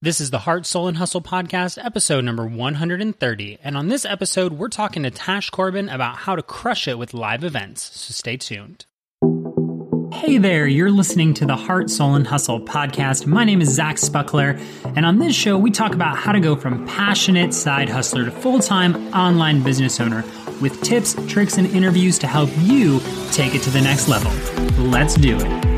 This is the Heart, Soul, and Hustle podcast, episode number 130. And on this episode, we're talking to Tash Corbin about how to crush it with live events. So stay tuned. Hey there, you're listening to the Heart, Soul, and Hustle podcast. My name is Zach Spuckler, and on this show, we talk about how to go from passionate side hustler to full time online business owner with tips, tricks, and interviews to help you take it to the next level. Let's do it.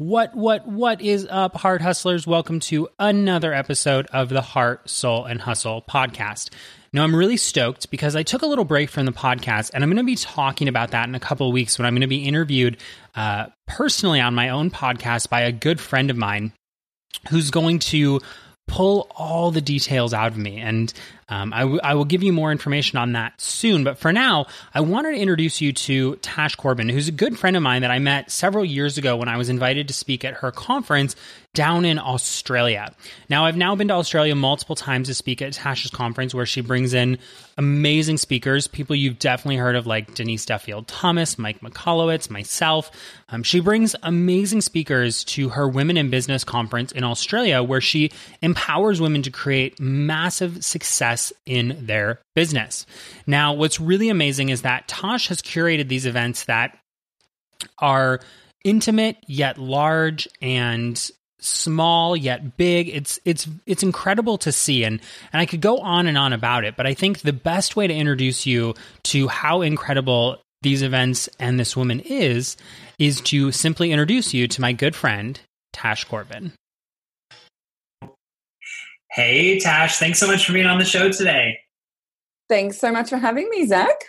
What, what, what is up, Heart Hustlers? Welcome to another episode of the Heart, Soul, and Hustle podcast. Now, I'm really stoked because I took a little break from the podcast, and I'm going to be talking about that in a couple of weeks when I'm going to be interviewed uh, personally on my own podcast by a good friend of mine who's going to pull all the details out of me. And um, I, w- I will give you more information on that soon. But for now, I wanted to introduce you to Tash Corbin, who's a good friend of mine that I met several years ago when I was invited to speak at her conference down in Australia. Now, I've now been to Australia multiple times to speak at Tash's conference, where she brings in amazing speakers, people you've definitely heard of, like Denise Duffield Thomas, Mike Michalowicz, myself. Um, she brings amazing speakers to her Women in Business conference in Australia, where she empowers women to create massive success in their business. Now, what's really amazing is that Tash has curated these events that are intimate yet large and small yet big. It's it's it's incredible to see and and I could go on and on about it, but I think the best way to introduce you to how incredible these events and this woman is is to simply introduce you to my good friend Tash Corbin. Hey Tash, thanks so much for being on the show today. Thanks so much for having me, Zach.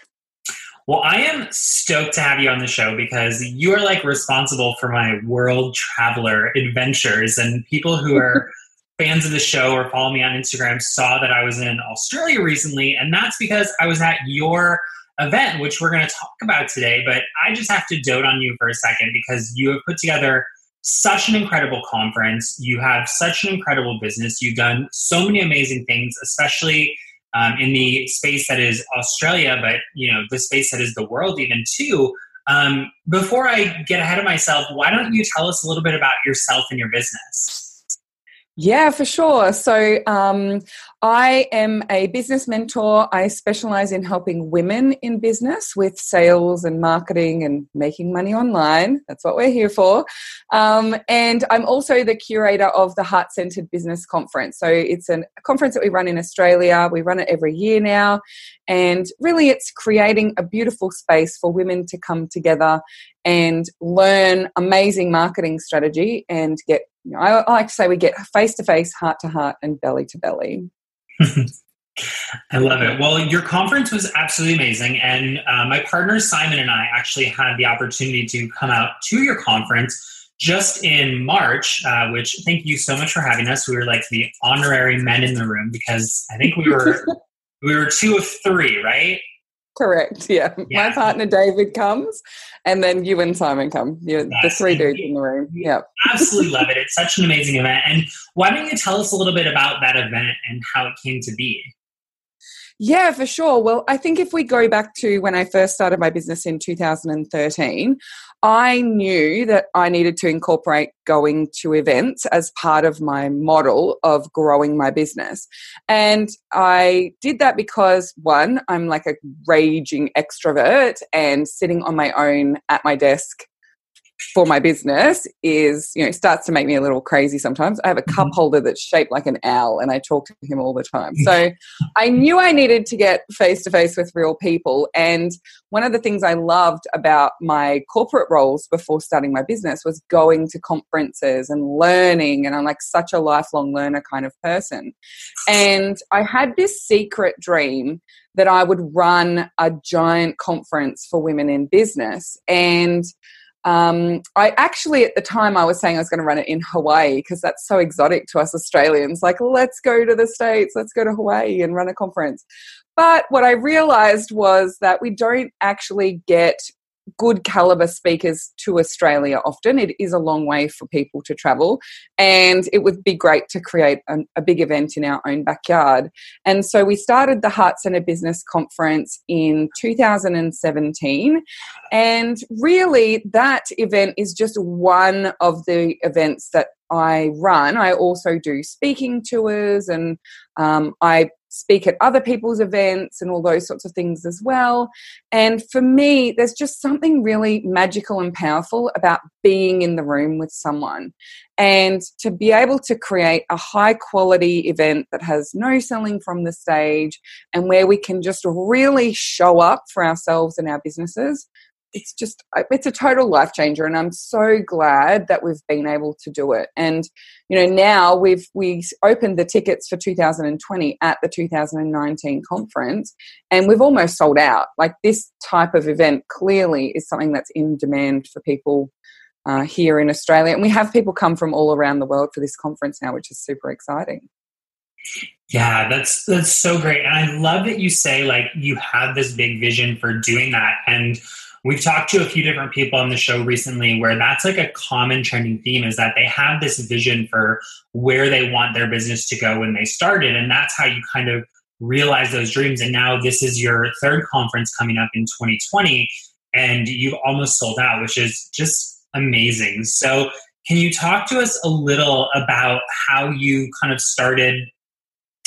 Well, I am stoked to have you on the show because you are like responsible for my world traveler adventures. And people who are fans of the show or follow me on Instagram saw that I was in Australia recently. And that's because I was at your event, which we're going to talk about today. But I just have to dote on you for a second because you have put together such an incredible conference. You have such an incredible business. You've done so many amazing things, especially um, in the space that is Australia, but you know the space that is the world even too. Um, before I get ahead of myself, why don't you tell us a little bit about yourself and your business? Yeah, for sure. So, um, I am a business mentor. I specialize in helping women in business with sales and marketing and making money online. That's what we're here for. Um, and I'm also the curator of the Heart Centered Business Conference. So, it's a conference that we run in Australia. We run it every year now. And really, it's creating a beautiful space for women to come together and learn amazing marketing strategy and get, you know, I, I like to say we get face to face, heart to heart, and belly to belly. I love it. Well, your conference was absolutely amazing. And uh, my partner Simon and I actually had the opportunity to come out to your conference just in March, uh, which thank you so much for having us. We were like the honorary men in the room because I think we were we were two of three, right? Correct. Yeah. yeah. My partner David comes, and then you and Simon come. You're yes, the three dudes in the room. Yeah. absolutely love it. It's such an amazing event. And why don't you tell us a little bit about that event and how it came to be? Yeah, for sure. Well, I think if we go back to when I first started my business in 2013, I knew that I needed to incorporate going to events as part of my model of growing my business. And I did that because one, I'm like a raging extrovert and sitting on my own at my desk for my business is, you know, starts to make me a little crazy sometimes. I have a cup mm-hmm. holder that's shaped like an owl and I talk to him all the time. So I knew I needed to get face to face with real people. And one of the things I loved about my corporate roles before starting my business was going to conferences and learning. And I'm like such a lifelong learner kind of person. And I had this secret dream that I would run a giant conference for women in business. And um, I actually, at the time, I was saying I was going to run it in Hawaii because that's so exotic to us Australians. Like, let's go to the States, let's go to Hawaii and run a conference. But what I realized was that we don't actually get good caliber speakers to Australia often. It is a long way for people to travel, and it would be great to create a, a big event in our own backyard. And so we started the Heart Centre Business Conference in 2017, and really that event is just one of the events that I run. I also do speaking tours and um, I speak at other people's events and all those sorts of things as well. And for me, there's just something really magical and powerful about being in the room with someone. And to be able to create a high quality event that has no selling from the stage and where we can just really show up for ourselves and our businesses it's just it's a total life changer and i'm so glad that we've been able to do it and you know now we've we opened the tickets for 2020 at the 2019 conference and we've almost sold out like this type of event clearly is something that's in demand for people uh, here in australia and we have people come from all around the world for this conference now which is super exciting yeah, that's that's so great. And I love that you say like you have this big vision for doing that. And We've talked to a few different people on the show recently where that's like a common trending theme is that they have this vision for where they want their business to go when they started. And that's how you kind of realize those dreams. And now this is your third conference coming up in 2020 and you've almost sold out, which is just amazing. So, can you talk to us a little about how you kind of started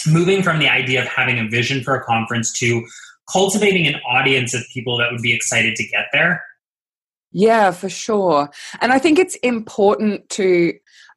moving from the idea of having a vision for a conference to cultivating an audience of people that would be excited to get there? Yeah, for sure. And I think it's important to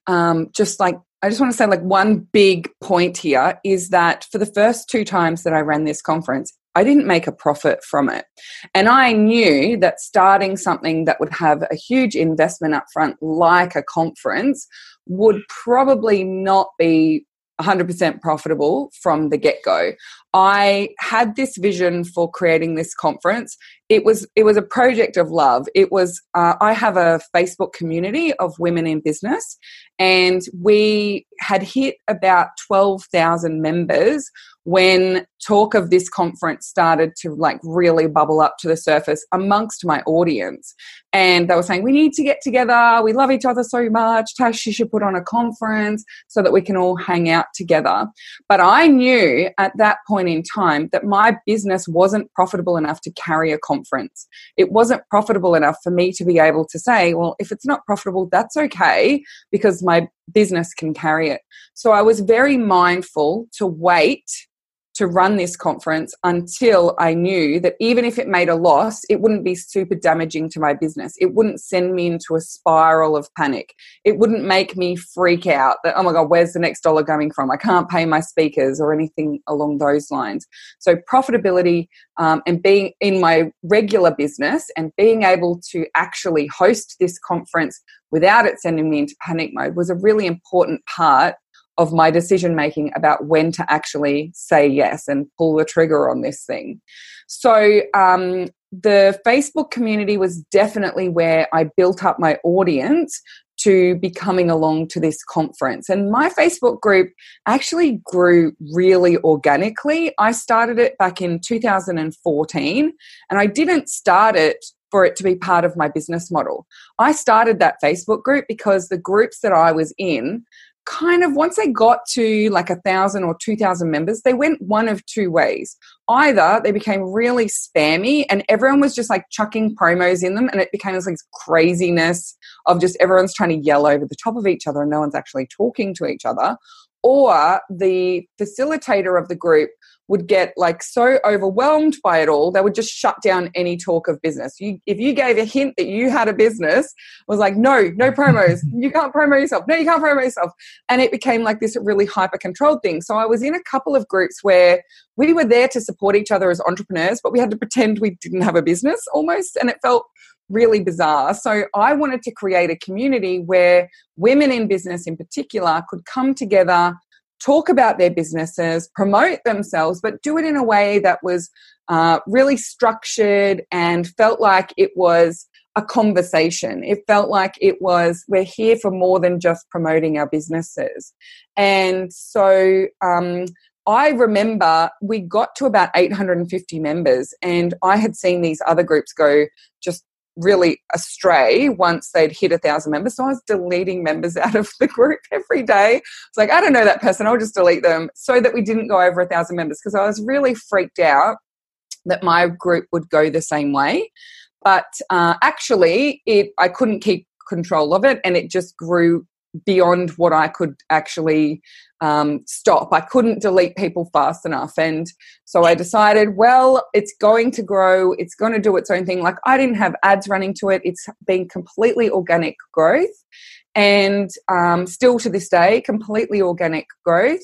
um, just like, I just want to say, like, one big point here is that for the first two times that I ran this conference, I didn't make a profit from it. And I knew that starting something that would have a huge investment up front, like a conference, would probably not be 100% profitable from the get go. I had this vision for creating this conference. It was it was a project of love. It was uh, I have a Facebook community of women in business, and we had hit about twelve thousand members when talk of this conference started to like really bubble up to the surface amongst my audience and they were saying we need to get together we love each other so much tash you should put on a conference so that we can all hang out together but i knew at that point in time that my business wasn't profitable enough to carry a conference. It wasn't profitable enough for me to be able to say well if it's not profitable that's okay because my business can carry it. So i was very mindful to wait to run this conference until I knew that even if it made a loss, it wouldn't be super damaging to my business. It wouldn't send me into a spiral of panic. It wouldn't make me freak out that, oh my God, where's the next dollar coming from? I can't pay my speakers or anything along those lines. So, profitability um, and being in my regular business and being able to actually host this conference without it sending me into panic mode was a really important part of my decision making about when to actually say yes and pull the trigger on this thing. So, um, the Facebook community was definitely where I built up my audience to be coming along to this conference. And my Facebook group actually grew really organically. I started it back in 2014, and I didn't start it for it to be part of my business model. I started that Facebook group because the groups that I was in kind of once they got to like a thousand or two thousand members, they went one of two ways. Either they became really spammy and everyone was just like chucking promos in them, and it became this like craziness of just everyone's trying to yell over the top of each other and no one's actually talking to each other. Or the facilitator of the group would get like so overwhelmed by it all, they would just shut down any talk of business. You, if you gave a hint that you had a business, was like, no, no promos. you can't promo yourself. No, you can't promo yourself. And it became like this really hyper controlled thing. So I was in a couple of groups where we were there to support each other as entrepreneurs, but we had to pretend we didn't have a business almost. And it felt really bizarre. So I wanted to create a community where women in business in particular could come together talk about their businesses, promote themselves, but do it in a way that was uh, really structured and felt like it was a conversation. It felt like it was, we're here for more than just promoting our businesses. And so, um, I remember we got to about 850 members, and I had seen these other groups go just really astray once they'd hit a thousand members. So I was deleting members out of the group every day. It's like, I don't know that person, I'll just delete them so that we didn't go over a thousand members because I was really freaked out that my group would go the same way. But uh, actually, it I couldn't keep control of it and it just grew beyond what I could actually um, stop. I couldn't delete people fast enough. And so I decided, well, it's going to grow, it's going to do its own thing. Like I didn't have ads running to it, it's been completely organic growth. And um, still to this day, completely organic growth.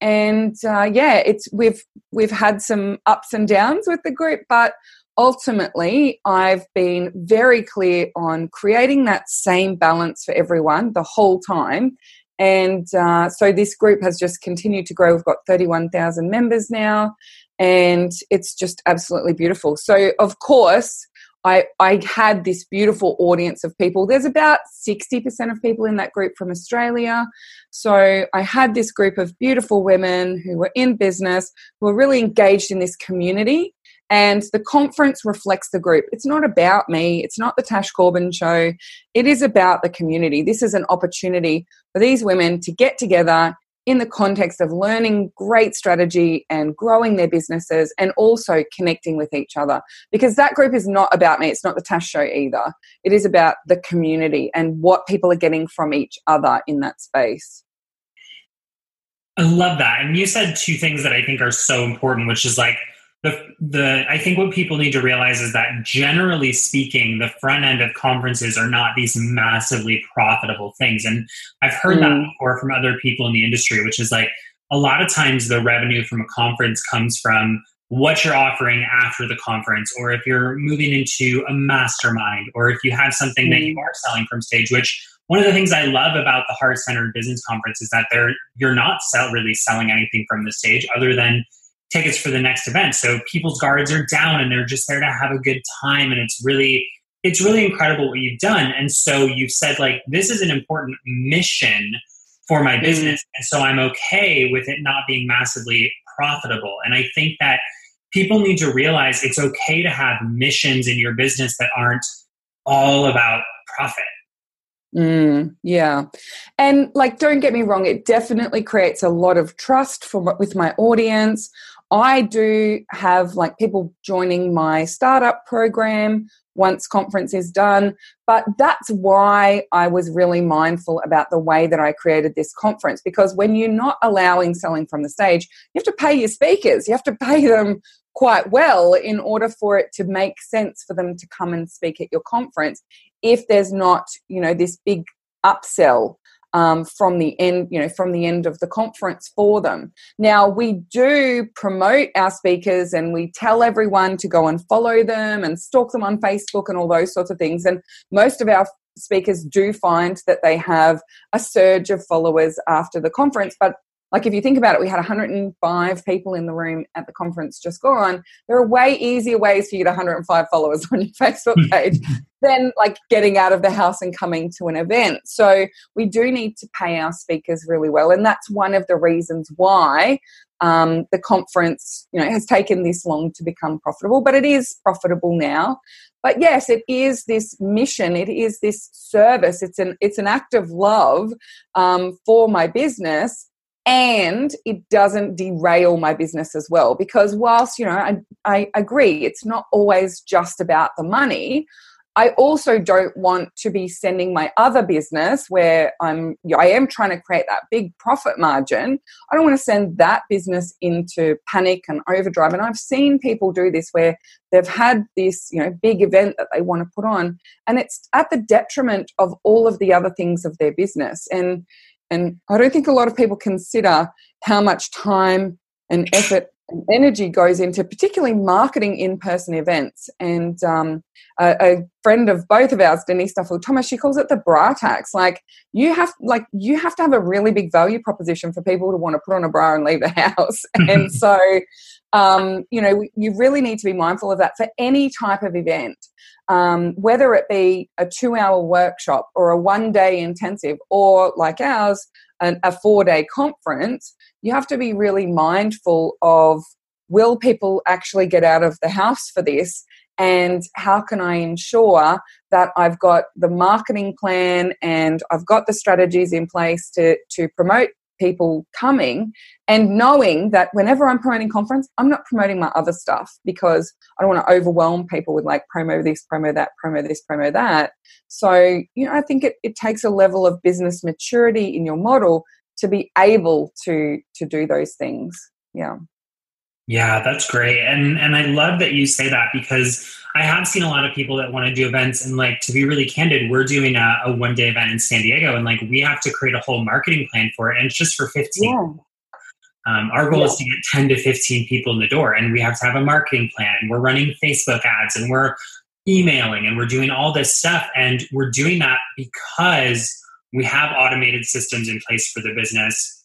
And uh, yeah, it's we've we've had some ups and downs with the group, but ultimately, I've been very clear on creating that same balance for everyone the whole time. And uh, so this group has just continued to grow. We've got 31,000 members now, and it's just absolutely beautiful. So, of course, I, I had this beautiful audience of people. There's about 60% of people in that group from Australia. So I had this group of beautiful women who were in business, who were really engaged in this community. And the conference reflects the group. It's not about me, it's not the Tash Corbin show. It is about the community. This is an opportunity for these women to get together in the context of learning great strategy and growing their businesses and also connecting with each other. Because that group is not about me, it's not the Tash show either. It is about the community and what people are getting from each other in that space. I love that. And you said two things that I think are so important, which is like the the I think what people need to realize is that generally speaking, the front end of conferences are not these massively profitable things. And I've heard mm. that before from other people in the industry, which is like a lot of times the revenue from a conference comes from what you're offering after the conference, or if you're moving into a mastermind, or if you have something mm. that you mm. are selling from stage, which one of the things I love about the Heart Centered Business Conference is that they're you're not sell, really selling anything from the stage other than tickets for the next event. So people's guards are down and they're just there to have a good time. And it's really, it's really incredible what you've done. And so you've said, like, this is an important mission for my mm-hmm. business. And so I'm okay with it not being massively profitable. And I think that people need to realize it's okay to have missions in your business that aren't all about profit. Mm, yeah. And like, don't get me wrong, it definitely creates a lot of trust for with my audience. I do have like people joining my startup program once conference is done. But that's why I was really mindful about the way that I created this conference because when you're not allowing selling from the stage, you have to pay your speakers, you have to pay them quite well in order for it to make sense for them to come and speak at your conference if there's not you know this big upsell um, from the end, you know, from the end of the conference for them. Now we do promote our speakers and we tell everyone to go and follow them and stalk them on Facebook and all those sorts of things. And most of our speakers do find that they have a surge of followers after the conference, but like if you think about it, we had 105 people in the room at the conference just gone. There are way easier ways for you to get 105 followers on your Facebook page than like getting out of the house and coming to an event. So we do need to pay our speakers really well, and that's one of the reasons why um, the conference, you know, has taken this long to become profitable. But it is profitable now. But yes, it is this mission. It is this service. It's an it's an act of love um, for my business and it doesn't derail my business as well because whilst you know I, I, agree it's not always just about the money i also don't want to be sending my other business where i'm i am trying to create that big profit margin. I don't want to send that business into panic and overdrive. And i've seen people do this where they've had this you know big event that they want to put on and it's at the detriment of all of the other things of their business. And and I don't think a lot of people consider how much time and effort and energy goes into particularly marketing in-person events. And um, a, a, friend of both of ours denise duffield thomas she calls it the bra tax like you have like you have to have a really big value proposition for people to want to put on a bra and leave the house. And so um, you know you really need to be mindful of that for any type of event um, whether it be a two hour workshop or a one day intensive or like ours an, a four day conference you have to be really mindful of will people actually get out of the house for this? And how can I ensure that I've got the marketing plan and I've got the strategies in place to, to promote people coming and knowing that whenever I'm promoting conference, I'm not promoting my other stuff because I don't want to overwhelm people with like promo this, promo that, promo this, promo that. So, you know, I think it, it takes a level of business maturity in your model to be able to to do those things. Yeah. Yeah, that's great. And and I love that you say that because I have seen a lot of people that want to do events and like to be really candid, we're doing a, a one day event in San Diego and like we have to create a whole marketing plan for it and it's just for 15. Yeah. Um, our goal yeah. is to get 10 to 15 people in the door and we have to have a marketing plan. We're running Facebook ads and we're emailing and we're doing all this stuff and we're doing that because we have automated systems in place for the business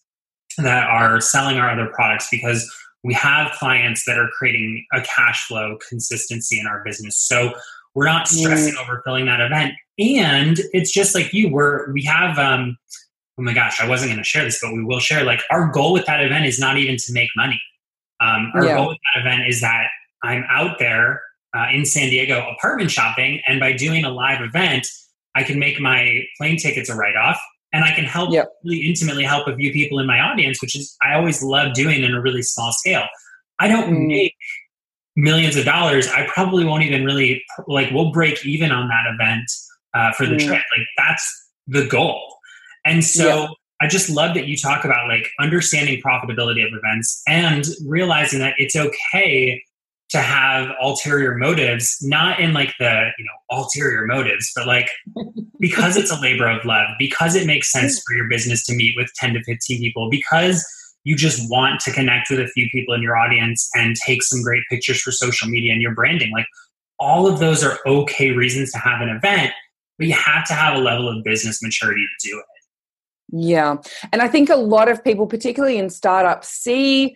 that are selling our other products because we have clients that are creating a cash flow consistency in our business. So we're not stressing mm. over filling that event. And it's just like you, we're we have um oh my gosh, I wasn't gonna share this, but we will share. Like our goal with that event is not even to make money. Um, our yeah. goal with that event is that I'm out there uh, in San Diego apartment shopping, and by doing a live event, I can make my plane tickets a write off and I can help yep. really intimately help a few people in my audience, which is I always love doing in a really small scale. I don't mm. make millions of dollars. I probably won't even really like we'll break even on that event uh, for the mm. trip. Like that's the goal. And so yep. I just love that you talk about like understanding profitability of events and realizing that it's okay to have ulterior motives, not in like the, you know, ulterior motives, but like because it's a labor of love, because it makes sense for your business to meet with 10 to 15 people, because you just want to connect with a few people in your audience and take some great pictures for social media and your branding. Like all of those are okay reasons to have an event, but you have to have a level of business maturity to do it. Yeah. And I think a lot of people, particularly in startups, see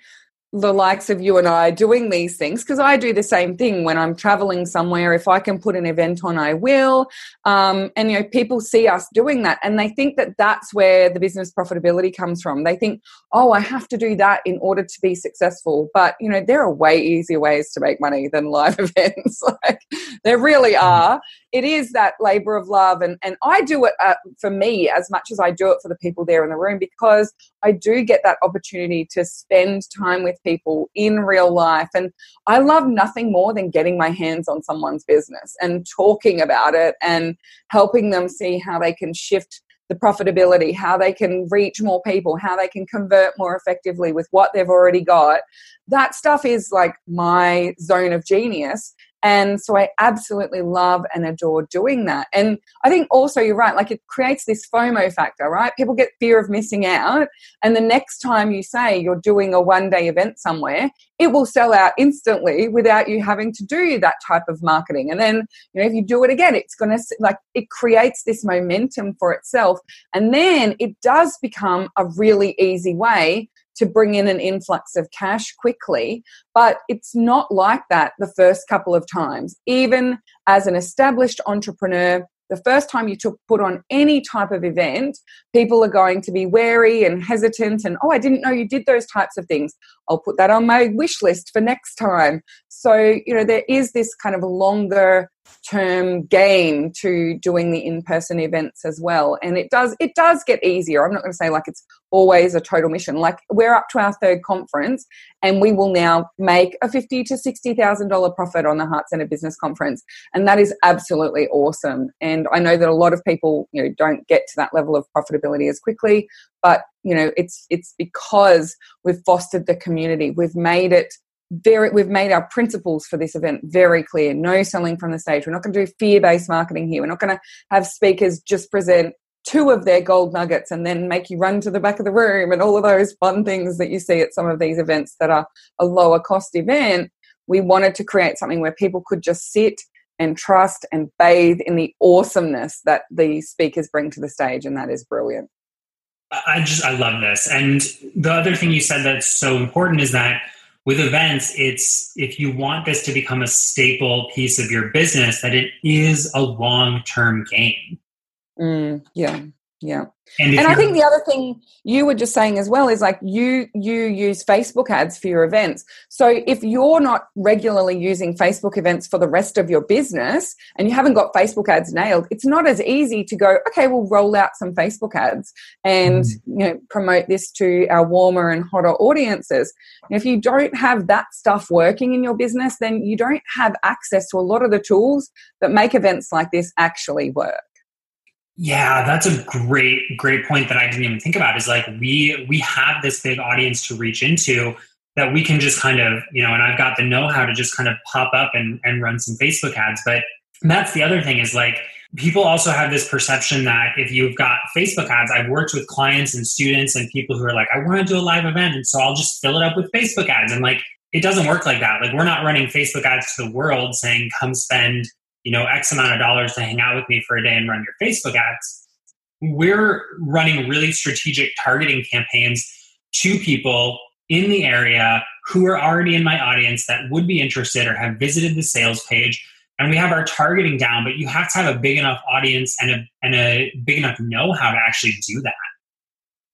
the likes of you and I doing these things because I do the same thing when I'm traveling somewhere. If I can put an event on, I will. Um, and you know, people see us doing that, and they think that that's where the business profitability comes from. They think, oh, I have to do that in order to be successful. But you know, there are way easier ways to make money than live events. like there really mm-hmm. are. It is that labor of love, and and I do it uh, for me as much as I do it for the people there in the room because I do get that opportunity to spend time with people in real life. And I love nothing more than getting my hands on someone's business and talking about it and helping them see how they can shift the profitability, how they can reach more people, how they can convert more effectively with what they've already got. That stuff is like my zone of genius. And so I absolutely love and adore doing that. And I think also you're right, like it creates this FOMO factor, right? People get fear of missing out. And the next time you say you're doing a one day event somewhere, it will sell out instantly without you having to do that type of marketing. And then, you know, if you do it again, it's going to like it creates this momentum for itself. And then it does become a really easy way to bring in an influx of cash quickly. But it's not like that the first couple of times. Even as an established entrepreneur, the first time you took put on any type of event, people are going to be wary and hesitant and oh, I didn't know you did those types of things. I'll put that on my wish list for next time. So, you know, there is this kind of longer term gain to doing the in-person events as well. And it does it does get easier. I'm not going to say like it's always a total mission. Like we're up to our third conference and we will now make a 50 to 60 thousand dollar profit on the heart center business conference. And that is absolutely awesome. And i know that a lot of people you know don't get to that level of profitability as quickly but you know it's it's because we've fostered the community. We've made it very we've made our principles for this event very clear. No selling from the stage. We're not going to do fear-based marketing here. We're not going to have speakers just present two of their gold nuggets and then make you run to the back of the room and all of those fun things that you see at some of these events that are a lower cost event. We wanted to create something where people could just sit and trust and bathe in the awesomeness that the speakers bring to the stage and that is brilliant i just i love this. And the other thing you said that's so important is that with events it's if you want this to become a staple piece of your business that it is a long-term game. Mm, yeah yeah and, and I think the other thing you were just saying as well is like you you use Facebook ads for your events. So if you're not regularly using Facebook events for the rest of your business and you haven't got Facebook ads nailed, it's not as easy to go, okay, we'll roll out some Facebook ads and mm. you know promote this to our warmer and hotter audiences. And if you don't have that stuff working in your business, then you don't have access to a lot of the tools that make events like this actually work. Yeah, that's a great, great point that I didn't even think about. Is like we we have this big audience to reach into that we can just kind of, you know, and I've got the know-how to just kind of pop up and, and run some Facebook ads. But that's the other thing is like people also have this perception that if you've got Facebook ads, I've worked with clients and students and people who are like, I want to do a live event, and so I'll just fill it up with Facebook ads. And like it doesn't work like that. Like we're not running Facebook ads to the world saying, come spend you know, X amount of dollars to hang out with me for a day and run your Facebook ads. We're running really strategic targeting campaigns to people in the area who are already in my audience that would be interested or have visited the sales page. And we have our targeting down, but you have to have a big enough audience and a, and a big enough know how to actually do that.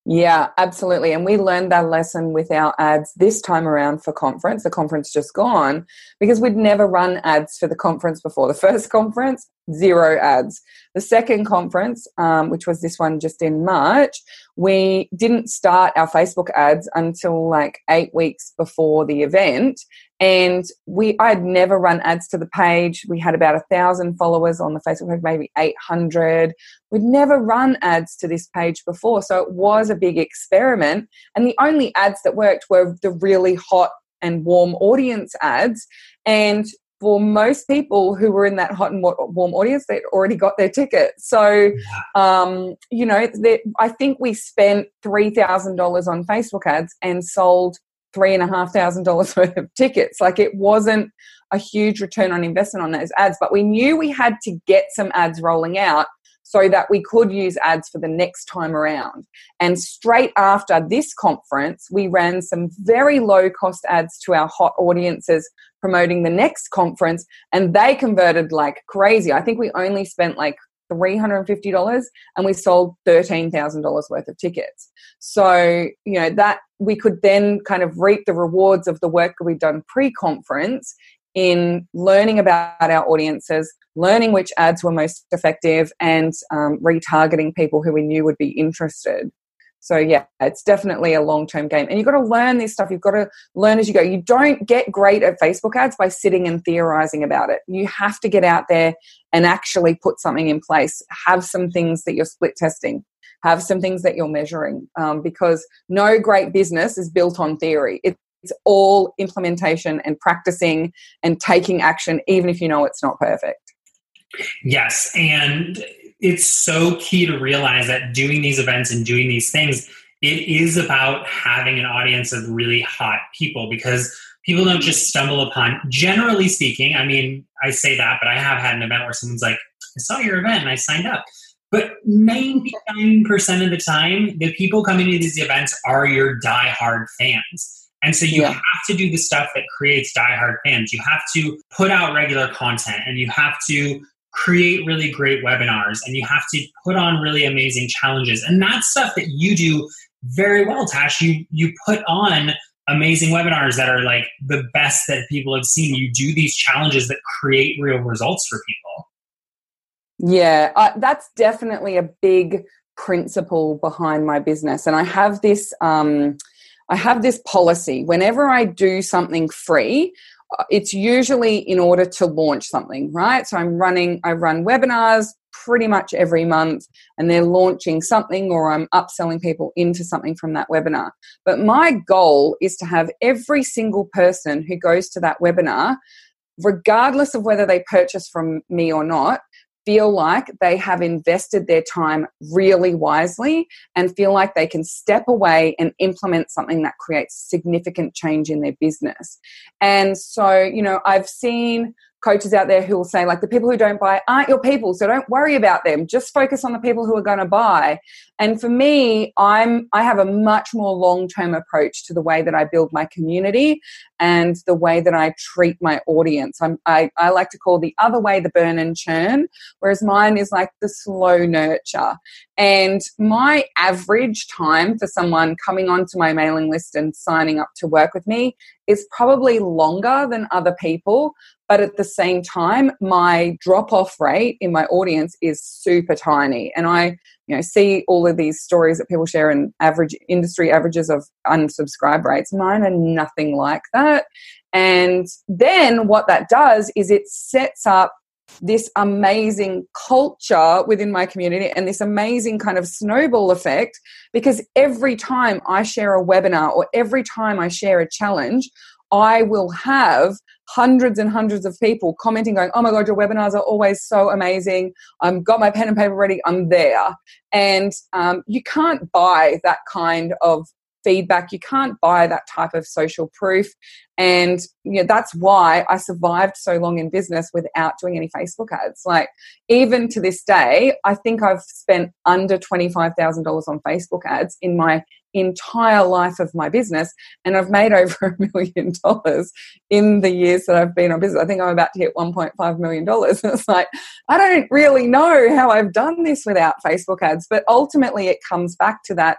Yeah, absolutely. And we learned that lesson with our ads this time around for conference. The conference just gone because we'd never run ads for the conference before. The first conference, zero ads. The second conference, um, which was this one just in March, we didn't start our Facebook ads until like eight weeks before the event. And we, I had never run ads to the page. We had about a thousand followers on the Facebook page, maybe 800. We'd never run ads to this page before. So it was a big experiment. And the only ads that worked were the really hot and warm audience ads. And for most people who were in that hot and warm audience, they'd already got their ticket. So, um, you know, I think we spent $3,000 on Facebook ads and sold three and a half thousand dollars worth of tickets. Like it wasn't a huge return on investment on those ads, but we knew we had to get some ads rolling out so that we could use ads for the next time around. And straight after this conference, we ran some very low cost ads to our hot audiences promoting the next conference, and they converted like crazy. I think we only spent like $350 and we sold $13,000 worth of tickets. So, you know, that we could then kind of reap the rewards of the work that we've done pre conference in learning about our audiences, learning which ads were most effective, and um, retargeting people who we knew would be interested. So yeah, it's definitely a long-term game. And you've got to learn this stuff. You've got to learn as you go. You don't get great at Facebook ads by sitting and theorizing about it. You have to get out there and actually put something in place. Have some things that you're split testing. Have some things that you're measuring. Um, because no great business is built on theory. It's all implementation and practicing and taking action, even if you know it's not perfect. Yes. And it's so key to realize that doing these events and doing these things, it is about having an audience of really hot people because people don't just stumble upon, generally speaking, I mean, I say that, but I have had an event where someone's like, I saw your event and I signed up. But 99% of the time, the people coming to these events are your die-hard fans. And so you yeah. have to do the stuff that creates die-hard fans. You have to put out regular content and you have to create really great webinars and you have to put on really amazing challenges. And that's stuff that you do very well, Tash. You you put on amazing webinars that are like the best that people have seen. You do these challenges that create real results for people. Yeah, uh, that's definitely a big principle behind my business, and I have this. Um, I have this policy. Whenever I do something free, Uh, it's usually in order to launch something, right? So I'm running, I run webinars pretty much every month and they're launching something or I'm upselling people into something from that webinar. But my goal is to have every single person who goes to that webinar, regardless of whether they purchase from me or not, feel like they have invested their time really wisely and feel like they can step away and implement something that creates significant change in their business. And so, you know, I've seen coaches out there who will say like the people who don't buy aren't your people so don't worry about them. Just focus on the people who are going to buy. And for me i'm i have a much more long-term approach to the way that i build my community and the way that i treat my audience. I'm, I, I like to call the other way the burn and churn whereas mine is like the slow nurture. And my average time for someone coming onto my mailing list and signing up to work with me is probably longer than other people but at the same time my drop off rate in my audience is super tiny. And i you know see all of these stories that people share in average industry averages of unsubscribe rates mine are nothing like that. And then what that does is it sets up this amazing culture within my community and this amazing kind of snowball effect because every time I share a webinar or every time I share a challenge, I will have hundreds and hundreds of people commenting, going, Oh my God, your webinars are always so amazing. I've got my pen and paper ready. I'm there. And um, you can't buy that kind of feedback. You can't buy that type of social proof. And you know, that's why I survived so long in business without doing any Facebook ads. Like, even to this day, I think I've spent under $25,000 on Facebook ads in my entire life of my business and I've made over a million dollars in the years that I've been on business. I think I'm about to hit $1.5 million. it's like, I don't really know how I've done this without Facebook ads, but ultimately it comes back to that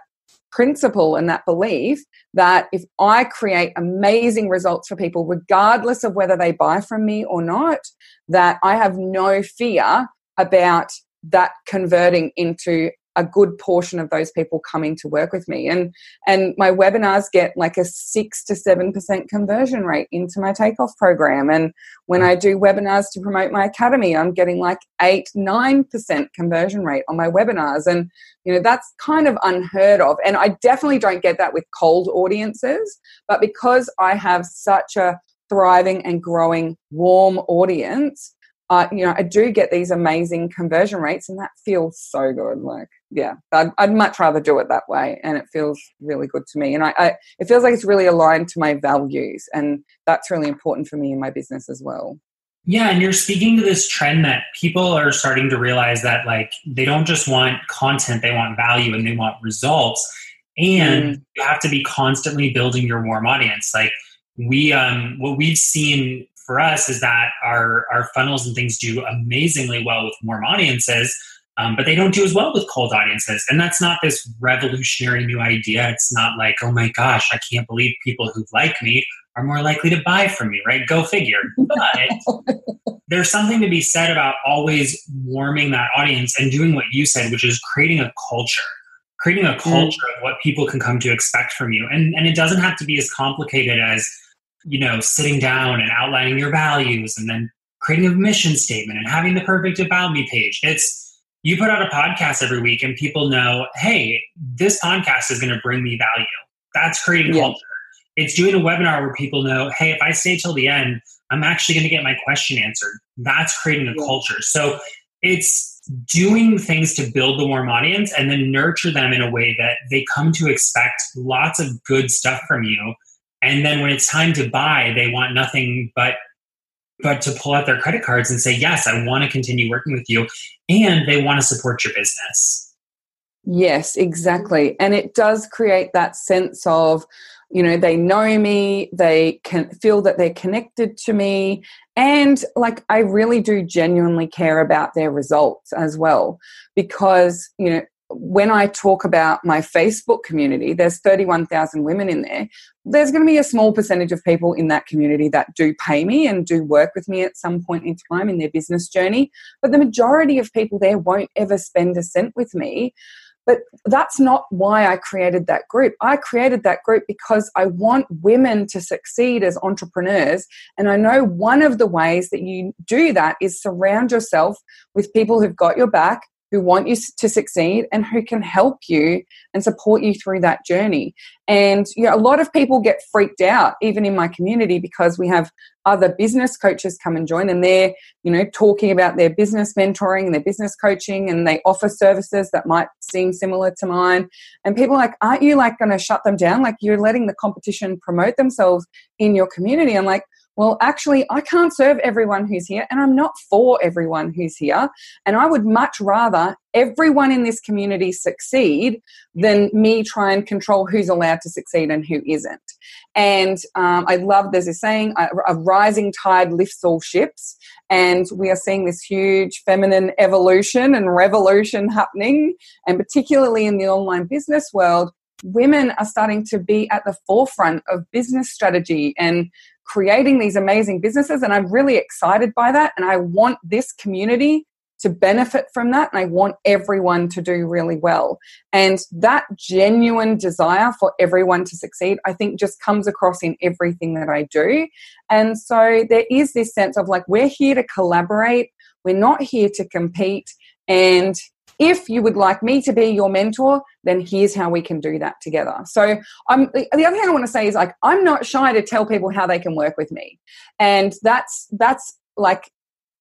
principle and that belief that if I create amazing results for people, regardless of whether they buy from me or not, that I have no fear about that converting into a good portion of those people coming to work with me. And and my webinars get like a 6 to 7% conversion rate into my takeoff program. And when i do webinars to promote my academy i'm getting like 8 9% conversion rate on my webinars. And you know that's kind of unheard of. And i definitely don't get that with cold audiences but because i have such a thriving and growing warm audience uh, you know, I do get these amazing conversion rates, and that feels so good. Like, yeah, I'd, I'd much rather do it that way, and it feels really good to me. And I, I, it feels like it's really aligned to my values, and that's really important for me in my business as well. Yeah, and you're speaking to this trend that people are starting to realize that like they don't just want content, they want value and they want results. And mm. you have to be constantly building your warm audience. Like we um what we've seen for us is that our our funnels and things do amazingly well with warm audiences. Um, but they don't do as well with cold audiences. And that's not this revolutionary new idea. It's not like, oh my gosh, I can't believe people who like me are more likely to buy from me, right? Go figure. But there's something to be said about always warming that audience and doing what you said, which is creating a culture, creating a mm. culture of what people can come to expect from you. And, and it doesn't have to be as complicated as, you know, sitting down and outlining your values and then creating a mission statement and having the perfect about me page. It's, you put out a podcast every week and people know, hey, this podcast is going to bring me value. That's creating yeah. culture it's doing a webinar where people know, hey, if I stay till the end, I'm actually going to get my question answered. That's creating a culture. So it's doing things to build the warm audience and then nurture them in a way that they come to expect lots of good stuff from you. And then when it's time to buy, they want nothing but but to pull out their credit cards and say, yes, I want to continue working with you. And they want to support your business. Yes, exactly. And it does create that sense of, you know they know me they can feel that they're connected to me and like i really do genuinely care about their results as well because you know when i talk about my facebook community there's 31000 women in there there's going to be a small percentage of people in that community that do pay me and do work with me at some point in time in their business journey but the majority of people there won't ever spend a cent with me but that's not why I created that group. I created that group because I want women to succeed as entrepreneurs. And I know one of the ways that you do that is surround yourself with people who've got your back, who want you to succeed and who can help you and support you through that journey. And you know, a lot of people get freaked out, even in my community, because we have other business coaches come and join and they're, you know, talking about their business mentoring and their business coaching and they offer services that might seem similar to mine. And people are like, aren't you like going to shut them down? Like you're letting the competition promote themselves in your community. I'm like, well, actually, I can't serve everyone who's here, and I'm not for everyone who's here. And I would much rather everyone in this community succeed than me try and control who's allowed to succeed and who isn't. And um, I love there's a saying a, a rising tide lifts all ships. And we are seeing this huge feminine evolution and revolution happening. And particularly in the online business world, women are starting to be at the forefront of business strategy and creating these amazing businesses. And I'm really excited by that. And I want this community to benefit from that. And I want everyone to do really well. And that genuine desire for everyone to succeed, I think just comes across in everything that I do. And so there is this sense of like, we're here to collaborate, we're not here to compete. And if you would like me to be your mentor, then here's how we can do that together. So I'm the, the other thing I want to say is like I'm not shy to tell people how they can work with me. And that's that's like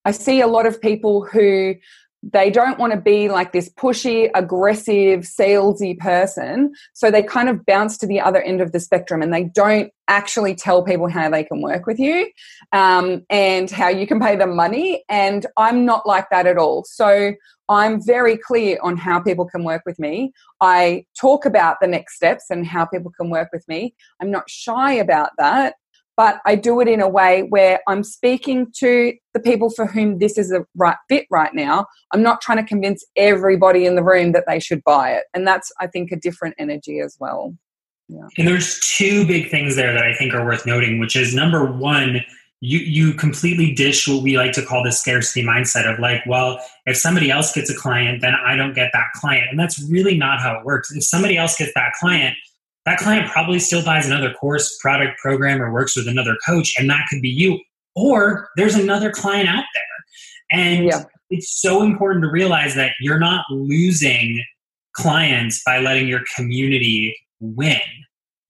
I see a lot of people who they don't want to be like this pushy, aggressive, salesy person. So they kind of bounce to the other end of the spectrum and they don't actually tell people how they can work with you um, and how you can pay them money. And I'm not like that at all. So I'm very clear on how people can work with me. I talk about the next steps and how people can work with me. I'm not shy about that but I do it in a way where I'm speaking to the people for whom this is a right fit right now. I'm not trying to convince everybody in the room that they should buy it. And that's, I think, a different energy as well. Yeah. And there's two big things there that I think are worth noting, which is number one, you you completely dish what we like to call the scarcity mindset of like well if somebody else gets a client then i don't get that client and that's really not how it works if somebody else gets that client that client probably still buys another course, product, program, or works with another coach, and that could be you. Or there's another client out there. And yeah. it's so important to realize that you're not losing clients by letting your community win.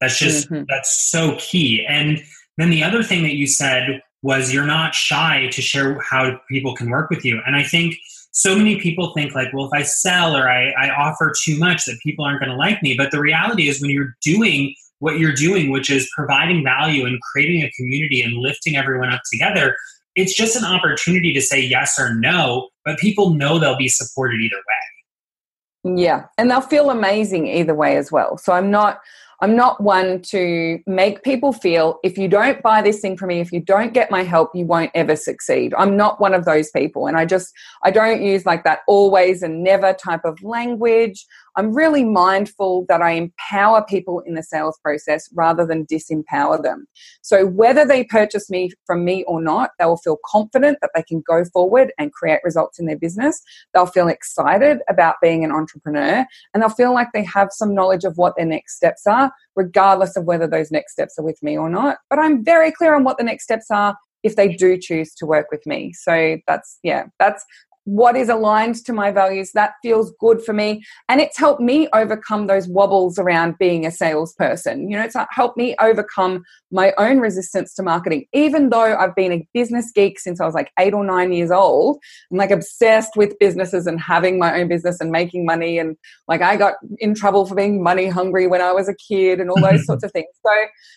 That's just, mm-hmm. that's so key. And then the other thing that you said was you're not shy to share how people can work with you. And I think so many people think like, well, if I sell or I, I offer too much, that people aren't going to like me. But the reality is, when you're doing what you're doing, which is providing value and creating a community and lifting everyone up together, it's just an opportunity to say yes or no, but people know they'll be supported either way. Yeah, and they'll feel amazing either way as well. So I'm not I'm not one to make people feel if you don't buy this thing from me, if you don't get my help, you won't ever succeed. I'm not one of those people. And I just, I don't use like that always and never type of language. I'm really mindful that I empower people in the sales process rather than disempower them. So whether they purchase me from me or not, they will feel confident that they can go forward and create results in their business. They'll feel excited about being an entrepreneur and they'll feel like they have some knowledge of what their next steps are, regardless of whether those next steps are with me or not. But I'm very clear on what the next steps are if they do choose to work with me. So that's yeah, that's what is aligned to my values that feels good for me. And it's helped me overcome those wobbles around being a salesperson. You know it's helped me overcome my own resistance to marketing. Even though i've been a business geek since i was like eight or nine years old i'm like obsessed with businesses and having my own business and making money. And like i got in trouble for being money hungry when i was a kid and all those sorts of things. So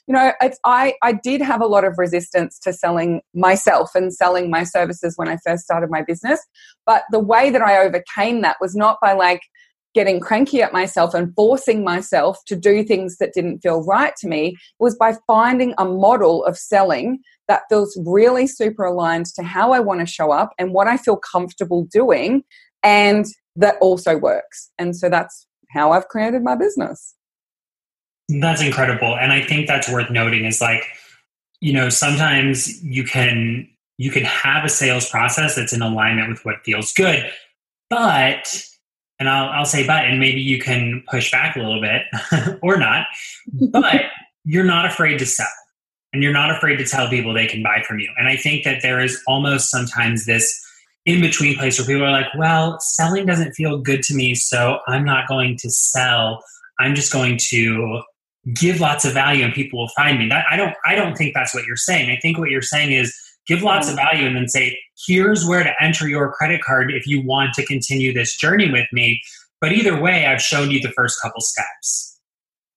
you know it's i i did have a lot of resistance to selling myself and selling my services when i first started my business but the way that I overcame that was not by like getting cranky at myself and forcing myself to do things that didn't feel right to me was by finding a model of selling that feels really super aligned to how I want to show up and what I feel comfortable doing and that also works. And so that's how I've created my business. That's incredible. And I think that's worth noting is like, you know, sometimes you can you can have a sales process that's in alignment with what feels good. But, and I'll, I'll say but, and maybe you can push back a little bit or not, but you're not afraid to sell and you're not afraid to tell people they can buy from you. And I think that there is almost sometimes this in between place where people are like, well, selling doesn't feel good to me, so I'm not going to sell. I'm just going to give lots of value and people will find me. That I don't I don't think that's what you're saying. I think what you're saying is give lots of mm-hmm. value and then say here's where to enter your credit card if you want to continue this journey with me but either way i've shown you the first couple steps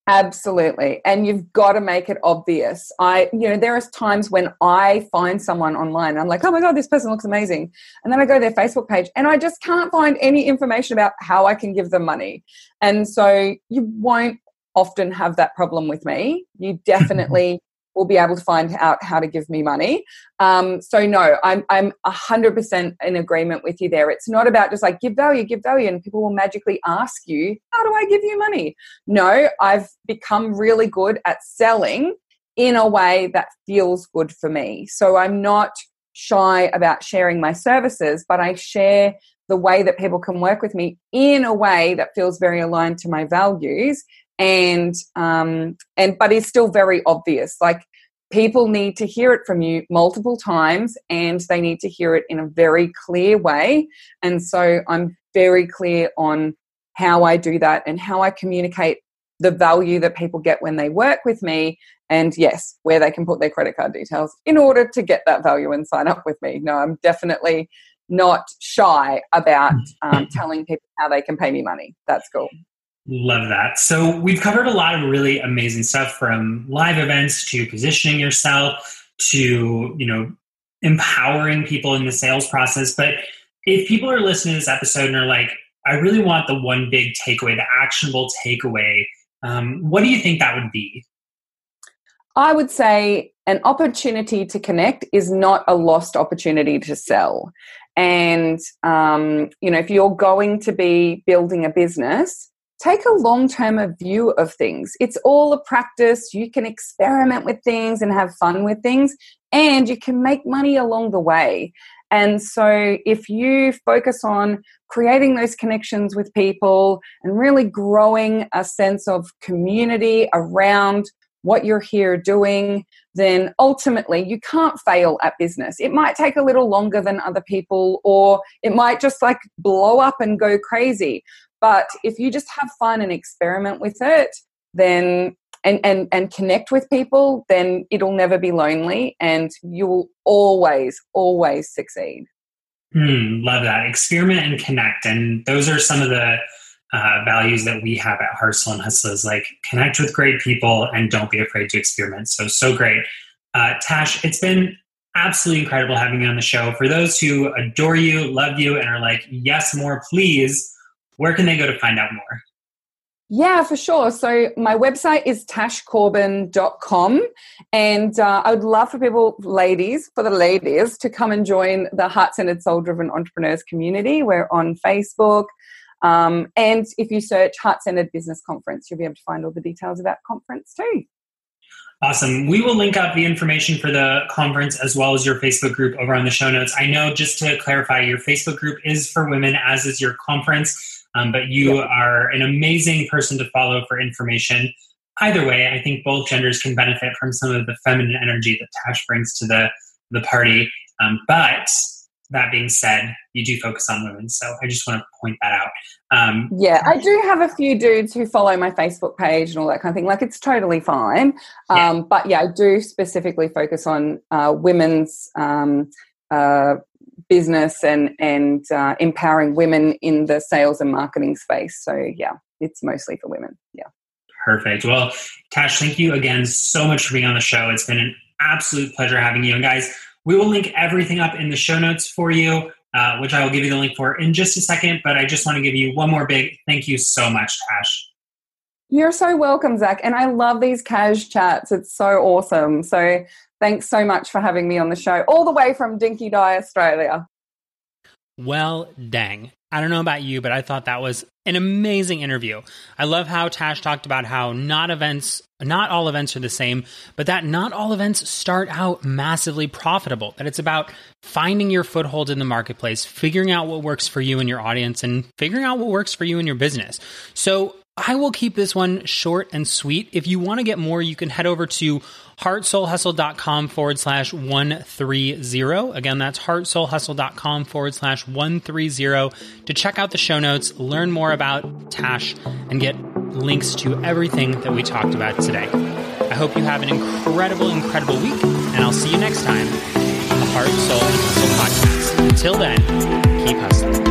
Absolutely. And you've got to make it obvious. I, you know, there are times when I find someone online, I'm like, oh my God, this person looks amazing. And then I go to their Facebook page and I just can't find any information about how I can give them money. And so you won't often have that problem with me. You definitely will be able to find out how to give me money. Um, so no, I'm I'm hundred percent in agreement with you there. It's not about just like give value, give value, and people will magically ask you, how do I give you money? No, I've become really good at selling in a way that feels good for me. So I'm not shy about sharing my services, but I share the way that people can work with me in a way that feels very aligned to my values and um, and but it's still very obvious. Like people need to hear it from you multiple times, and they need to hear it in a very clear way. And so I'm very clear on how I do that and how I communicate the value that people get when they work with me and yes where they can put their credit card details in order to get that value and sign up with me no i'm definitely not shy about um, telling people how they can pay me money that's cool Love that. So we've covered a lot of really amazing stuff from live events to positioning yourself to, you know, empowering people in the sales process. But if people are listening to this episode and are like, I really want the one big takeaway, the actionable takeaway, um, what do you think that would be? I would say an opportunity to connect is not a lost opportunity to sell. And, um, you know, if you're going to be building a business, take a long term view of things. It's all a practice. You can experiment with things and have fun with things, and you can make money along the way. And so, if you focus on creating those connections with people and really growing a sense of community around what you're here doing, then ultimately you can't fail at business. It might take a little longer than other people, or it might just like blow up and go crazy. But if you just have fun and experiment with it, then and and and connect with people, then it'll never be lonely, and you will always always succeed. Mm, love that. Experiment and connect, and those are some of the uh, values that we have at Hustle and Hustlers. Like connect with great people and don't be afraid to experiment. So so great, uh, Tash. It's been absolutely incredible having you on the show. For those who adore you, love you, and are like, yes, more, please, where can they go to find out more? Yeah, for sure. So my website is tashcorbin.com. And uh, I would love for people, ladies, for the ladies, to come and join the Heart Centered Soul Driven Entrepreneurs community. We're on Facebook. Um, and if you search Heart Centered Business Conference, you'll be able to find all the details of that conference too. Awesome. We will link up the information for the conference as well as your Facebook group over on the show notes. I know, just to clarify, your Facebook group is for women, as is your conference. Um, but you are an amazing person to follow for information. Either way, I think both genders can benefit from some of the feminine energy that Tash brings to the, the party. Um, but that being said, you do focus on women. So I just want to point that out. Um, yeah, I do have a few dudes who follow my Facebook page and all that kind of thing. Like it's totally fine. Um, yeah. But yeah, I do specifically focus on uh, women's um, uh, business and and uh, empowering women in the sales and marketing space. So yeah, it's mostly for women. Yeah. Perfect. Well, Tash, thank you again so much for being on the show. It's been an absolute pleasure having you. And guys, we will link everything up in the show notes for you, uh, which I will give you the link for in just a second. But I just want to give you one more big thank you so much, Tash. You're so welcome, Zach. And I love these cash chats. It's so awesome. So thanks so much for having me on the show, all the way from Dinky Di, Australia. Well, dang. I don't know about you, but I thought that was an amazing interview. I love how Tash talked about how not events, not all events are the same, but that not all events start out massively profitable. That it's about finding your foothold in the marketplace, figuring out what works for you and your audience, and figuring out what works for you and your business. So I will keep this one short and sweet. If you want to get more, you can head over to heartsoulhustle.com forward slash 130. Again, that's heartsoulhustle.com forward slash 130 to check out the show notes, learn more about Tash, and get links to everything that we talked about today. I hope you have an incredible, incredible week, and I'll see you next time on the Heart, Soul, Hustle podcast. Until then, keep hustling.